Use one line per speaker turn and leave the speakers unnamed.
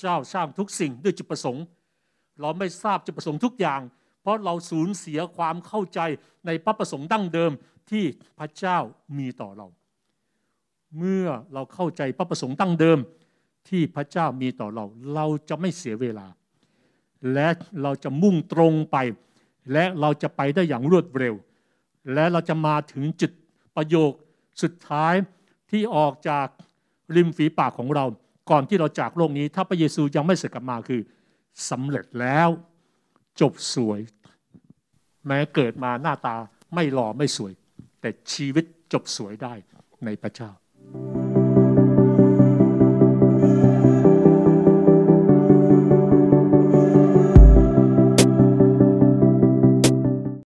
เจ้าสร้างทุกสิ่งด้วยจุดประสงค์ เราไม่ทราบจุดประสงค์ทุกอย่าง เพราะเราสูญเสียความเข้าใจในพระประสงค์ดั้งเดิมที่พระเจ้ามีต่อเรา เมื่อเราเข้าใจพระประสงค์ตั้งเดิมที่พระเจ้ามีต่อเรา เราจะไม่เสียเวลา และเราจะมุ่งตรงไป และเราจะไปได้อย่างรวดเร็ว และเราจะมาถึงจุดประโยคสุดท้ายที่ออกจากริมฝีปากของเรา ก่อนที่เราจากโลกนี้ ถ้าพระเยซูยังไม่เสด็จกลับมาคือสำเร็จแล้ว จบสวย แม้เกิดมาหน้าตาไม่หล่อไม่สวย แต่ชีวิตจบสวยได้ในพระเจ้า